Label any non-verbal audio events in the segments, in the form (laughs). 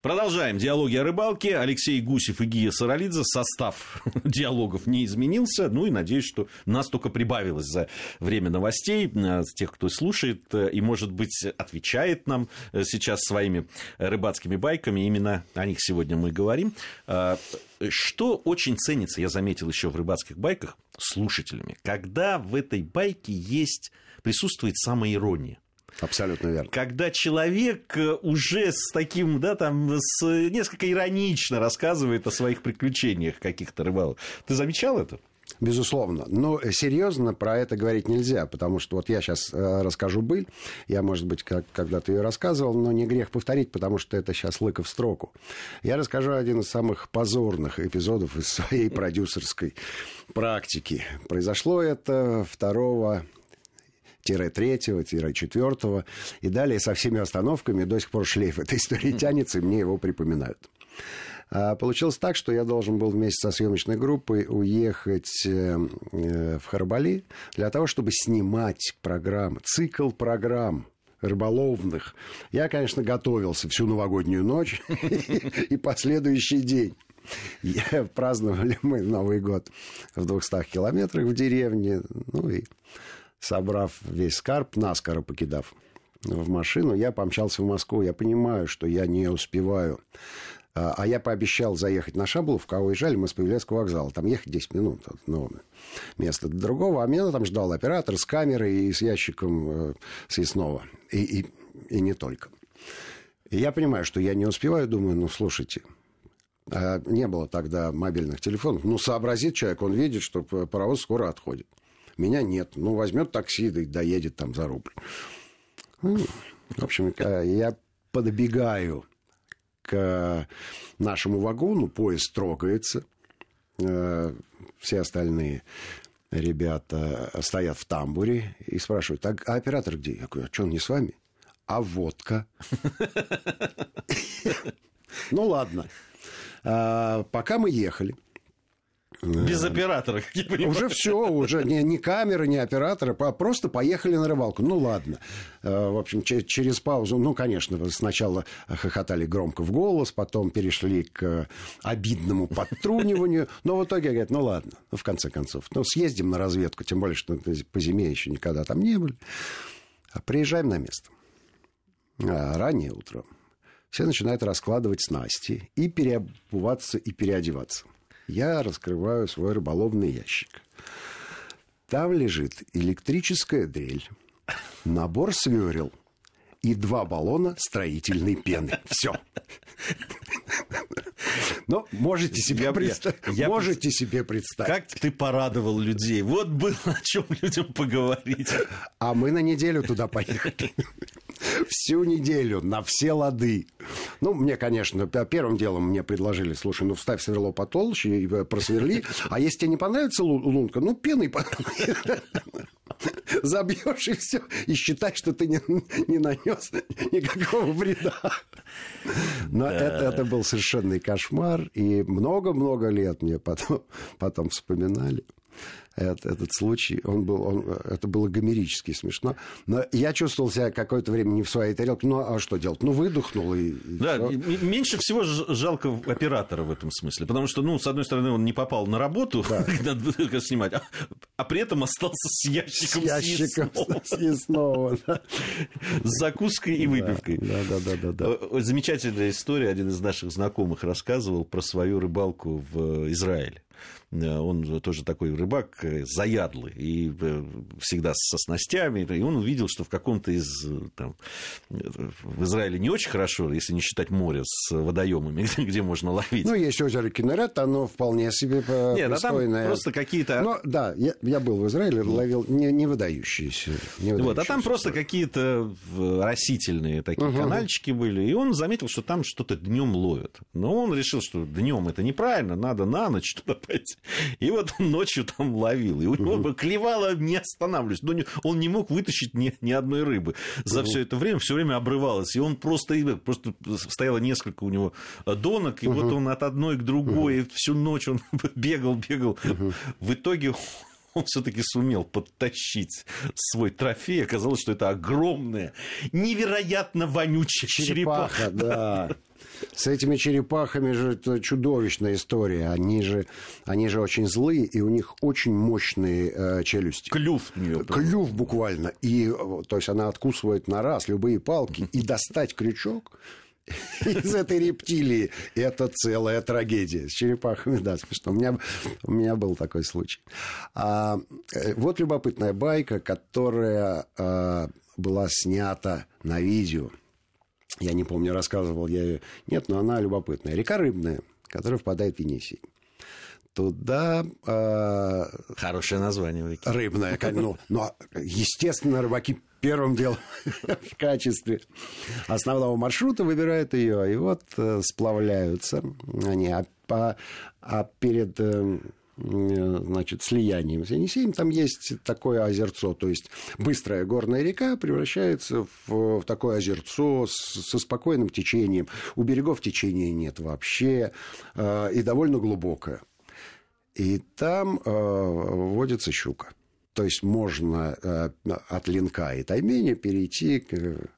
Продолжаем диалоги о рыбалке. Алексей Гусев и Гия Саралидзе. Состав (laughs) диалогов не изменился. Ну и надеюсь, что нас только прибавилось за время новостей. Э, тех, кто слушает э, и, может быть, отвечает нам э, сейчас своими рыбацкими байками. Именно о них сегодня мы говорим. Что очень ценится, я заметил еще в рыбацких байках, слушателями. Когда в этой байке есть, присутствует самоирония. Абсолютно верно. Когда человек э, уже с таким, да, там, с, несколько иронично рассказывает о своих приключениях каких-то рыбалок. Ты замечал это? Безусловно. Но серьезно про это говорить нельзя, потому что вот я сейчас э, расскажу быль. Я, может быть, как, когда-то ее рассказывал, но не грех повторить, потому что это сейчас лыка в строку. Я расскажу один из самых позорных эпизодов из своей (laughs) продюсерской практики. Произошло это 2 третьего, четвертого и далее со всеми остановками до сих пор шлейф этой истории тянется, и мне его припоминают. А получилось так, что я должен был вместе со съемочной группой уехать э, э, в Харбали для того, чтобы снимать программы, цикл программ рыболовных. Я, конечно, готовился всю новогоднюю ночь (laughs) и последующий день. Я, праздновали мы Новый год в 200 километрах в деревне. Ну и собрав весь скарб, наскоро покидав в машину, я помчался в Москву. Я понимаю, что я не успеваю. А, а я пообещал заехать на Шабловку, а уезжали мы с Павелецкого вокзала. Там ехать 10 минут от одного места до другого. А меня там ждал оператор с камерой и с ящиком э, съестного. И, и, и не только. И я понимаю, что я не успеваю. Думаю, ну, слушайте, а не было тогда мобильных телефонов. Ну, сообразит человек, он видит, что паровоз скоро отходит. Меня нет. Ну, возьмет такси, да доедет там за рубль. Ну, в общем, я подбегаю к нашему вагону, поезд трогается. Э, все остальные ребята стоят в тамбуре и спрашивают, а, а оператор где? Я говорю, а что он не с вами? А водка? (laughs) Ну, ладно. А, пока мы ехали, без оператора, как я понимаю. Уже все, уже не, не камеры, не оператора, а просто поехали на рыбалку. Ну, ладно. Э, в общем, через паузу, ну, конечно, сначала хохотали громко в голос, потом перешли к обидному подтруниванию, но в итоге говорят, ну, ладно, ну, в конце концов, ну, съездим на разведку, тем более, что по зиме еще никогда там не были. А приезжаем на место. А, раннее утро. Все начинают раскладывать снасти и переобуваться, и переодеваться – я раскрываю свой рыболовный ящик. Там лежит электрическая дрель, набор сверел и два баллона строительной пены. Все. Но можете себе, представить, я, можете себе представить. Как ты порадовал людей. Вот было о чем людям поговорить. А мы на неделю туда поехали. Всю неделю, на все лады. Ну, мне, конечно, первым делом мне предложили, слушай, ну, вставь сверло потолще и э, просверли. А если тебе не понравится лунка, ну, пеной забьешь и все. И считай, что ты не, не нанес никакого вреда. Но да. это, это был совершенный кошмар. И много-много лет мне потом, потом вспоминали этот, этот случай. Он был, он, это было гомерически смешно. Но я чувствовал себя какое-то время не в своей тарелке. Ну, а что делать? Ну, выдохнул и... Да, и меньше всего жалко оператора в этом смысле. Потому что, ну, с одной стороны, он не попал на работу, да. (laughs) надо снимать, а, а при этом остался с ящиком, с ящиком съестного. (laughs) С закуской и выпивкой. Да, да, да, да, да. Э, замечательная история. Один из наших знакомых рассказывал про свою рыбалку в Израиле. Э, он тоже такой рыбак э, заядлый, и э, всегда со снастями, и он увидел, что в каком-то из, там, в Израиле не очень хорошо, если не считать море с водоемами, (laughs) где можно ловить. Ну, есть озеро Кинерет, оно вполне себе Нет, а там просто какие-то... Но, да, я, я был в Израиле, ловил не, не выдающиеся. Не выдающиеся вот, а там просто какие-то растительные такие угу. канальчики были, и он заметил, что там что-то днем ловят. Но он решил, что днем это неправильно, надо на ночь туда пойти. И вот он ночью там ловил. И у него угу. клевало, не останавливаясь. Но он не мог вытащить ни, ни одной рыбы. За все это время все время обрывалось. И он просто, просто стояло несколько у него донок, и вот он от одной к другой, всю ночь он (laughs) бегал, бегал. В итоге он все-таки сумел подтащить свой трофей. Оказалось, что это огромная, невероятно вонючая черепаха. черепаха да. С этими черепахами же это чудовищная история. Они же, они же очень злые, и у них очень мощные э, челюсти. Клюв у нее. Клюв буквально. И, то есть она откусывает на раз любые палки. И достать крючок из этой рептилии. Это целая трагедия. С черепахами, да, смешно. У меня, у меня был такой случай. А, э, вот любопытная байка, которая а, была снята на видео. Я не помню, рассказывал я ее. Нет, но она любопытная. Река Рыбная, которая впадает в Енисей. Туда... Э, Хорошее название. Реки. Рыбная. Ну, но, естественно, рыбаки первым делом (laughs) в качестве основного маршрута выбирают ее. И вот э, сплавляются они. А, а, а перед... Э, значит, слиянием с Енисеем, там есть такое озерцо, то есть быстрая горная река превращается в, в такое озерцо с, со спокойным течением. У берегов течения нет вообще, э, и довольно глубокое. И там э, водится щука. То есть можно э, от линка и таймени перейти к,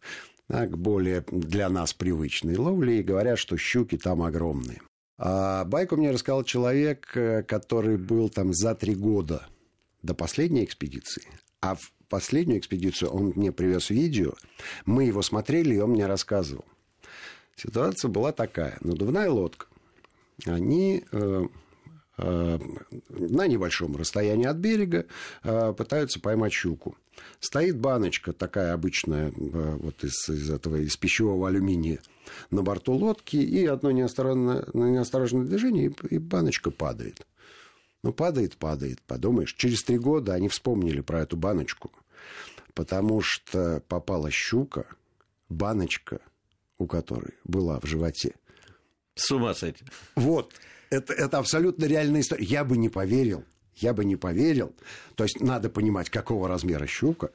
да, к более для нас привычной ловле, и говорят, что щуки там огромные. А байку мне рассказал человек, э, который был там за три года до последней экспедиции. А в последнюю экспедицию он мне привез видео. Мы его смотрели, и он мне рассказывал. Ситуация была такая. Надувная лодка. Они э, э, на небольшом расстоянии от берега э, пытаются поймать щуку. Стоит баночка такая обычная, э, вот из, из этого, из пищевого алюминия на борту лодки, и одно неосторожное, неосторожное движение, и баночка падает. Ну, падает, падает. Подумаешь, через три года они вспомнили про эту баночку, потому что попала щука, баночка, у которой была в животе. С ума сойти. Вот. Это, это абсолютно реальная история. Я бы не поверил. Я бы не поверил. То есть надо понимать, какого размера щука,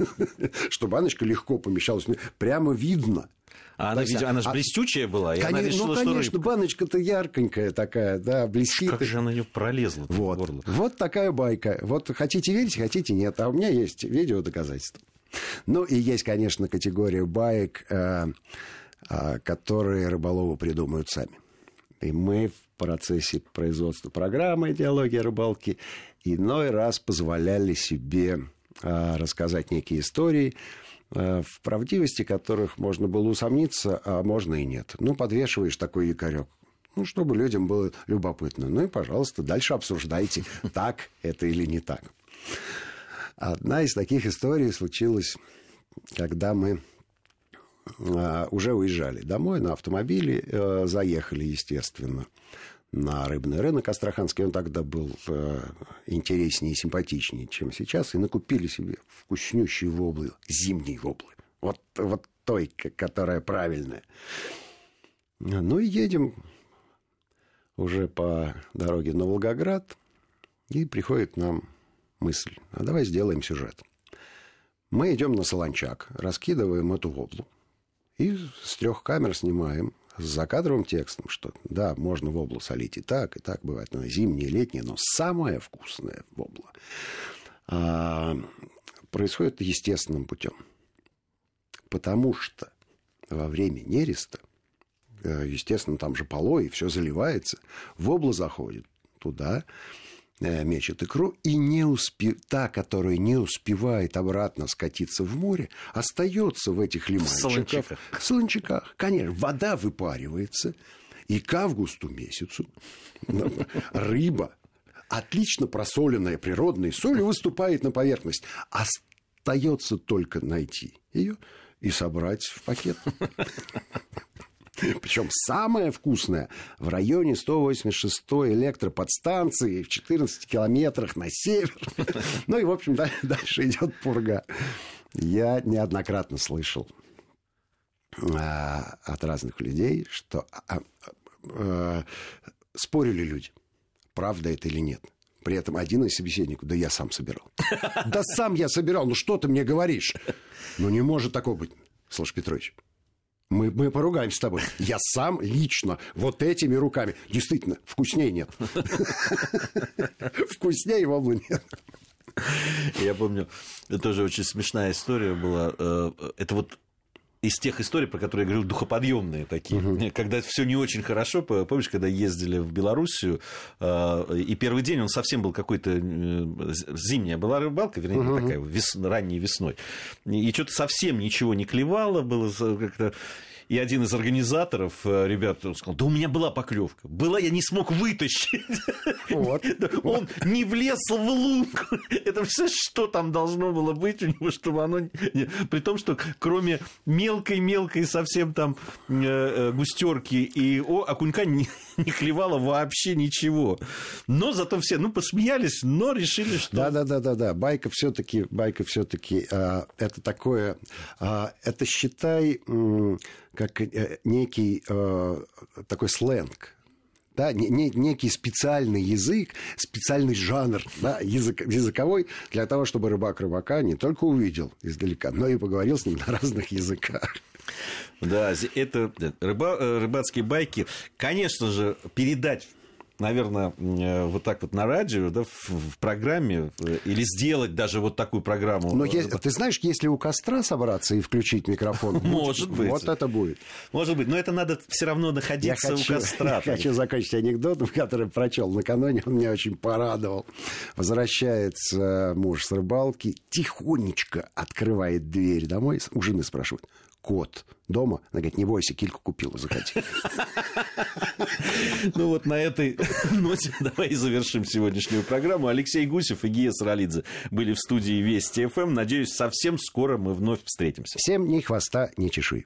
(laughs) что баночка легко помещалась. Прямо видно. А она, есть, она же а, блестючая была, и конечно, она решила, Ну, конечно, что баночка-то ярконькая такая, да, блестит. Как же она на нее пролезла вот. горло? Вот такая байка. Вот хотите верить, хотите нет. А у меня есть видео доказательства. Ну, и есть, конечно, категория баек, э, э, которые рыболовы придумают сами. И мы в процессе производства программы «Идеология рыбалки» иной раз позволяли себе э, рассказать некие истории, Э, в правдивости которых можно было усомниться, а можно и нет. Ну, подвешиваешь такой якорек. Ну, чтобы людям было любопытно. Ну и, пожалуйста, дальше обсуждайте, (laughs) так это или не так. Одна из таких историй случилась, когда мы уже уезжали домой на автомобиле, э, заехали, естественно, на рыбный рынок астраханский. Он тогда был э, интереснее и симпатичнее, чем сейчас. И накупили себе вкуснющие воблы, зимние воблы. Вот, вот той, которая правильная. Ну и едем уже по дороге на Волгоград. И приходит нам мысль, а давай сделаем сюжет. Мы идем на Солончак, раскидываем эту воблу. И с трех камер снимаем с закадровым текстом, что да, можно воблу солить и так, и так бывает, но зимнее, летнее, но самое вкусное вобла а, происходит естественным путем. Потому что во время нереста, э, естественно, там же полой, и все заливается, вобла заходит туда, мечет икру, и не успе... та, которая не успевает обратно скатиться в море, остается в этих лиманчиках. В солончаках. В солончаках, конечно. Вода выпаривается, и к августу месяцу рыба, отлично просоленная природной солью, выступает на поверхность. Остается только найти ее и собрать в пакет. (laughs) Причем самое вкусное в районе 186-й электроподстанции в 14 километрах на север. (laughs) Ну и, в общем, (laughs) дальше идет пурга. Я неоднократно слышал а, от разных людей, что а, а, спорили люди, правда это или нет. При этом один из собеседников, да я сам собирал. Да сам я собирал, ну что ты мне говоришь? Ну не может такого быть. Слушай, Петрович, Мы, мы поругаемся с тобой. Я сам лично вот этими руками. Действительно, вкуснее нет. Вкуснее его нет. Я помню, тоже очень смешная история была. Э, это вот из тех историй, про которые я говорил, духоподъемные такие. Угу. Когда все не очень хорошо, помнишь, когда ездили в Белоруссию, э, и первый день он совсем был какой-то э, зимняя была рыбалка, вернее, угу. такая вес, ранней весной, и что-то совсем ничего не клевало, было как-то и один из организаторов, э, ребят, сказал, да у меня была поклевка. Была, я не смог вытащить. Вот. (laughs) Он не влез в лунку. (laughs) Это все, что там должно было быть у него, чтобы оно... При том, что кроме мелкой-мелкой совсем там э, э, густерки и окунька не, (laughs) не клевало вообще ничего. Но зато все, ну, посмеялись, но решили, что... Да-да-да-да-да. Байка все-таки, байка все-таки э, это такое... Э, это, считай, э, как э, некий э, такой сленг да, не, не, некий специальный язык, специальный жанр да, язык, языковой для того, чтобы рыбак рыбака не только увидел издалека, но и поговорил с ним (laughs) на разных языках. Да, это рыба, э, рыбацкие байки, конечно же, передать наверное, э, вот так вот на радио, да, в, в программе, э, или сделать даже вот такую программу. Но я, ты знаешь, если у костра собраться и включить микрофон, (laughs) может быть. Вот это будет. Может быть, но это надо все равно находиться (laughs) я хочу, у костра. Я хочу закончить анекдотом, (laughs) который прочел накануне, он меня очень порадовал. Возвращается муж с рыбалки, тихонечко открывает дверь домой, у жены спрашивает, кот дома. Она говорит, не бойся, кильку купила, заходи. (laughs) Ну вот на этой (laughs) ноте давай и завершим сегодняшнюю программу. Алексей Гусев и Гия Саралидзе были в студии Вести ФМ. Надеюсь, совсем скоро мы вновь встретимся. Всем ни хвоста, ни чешуи.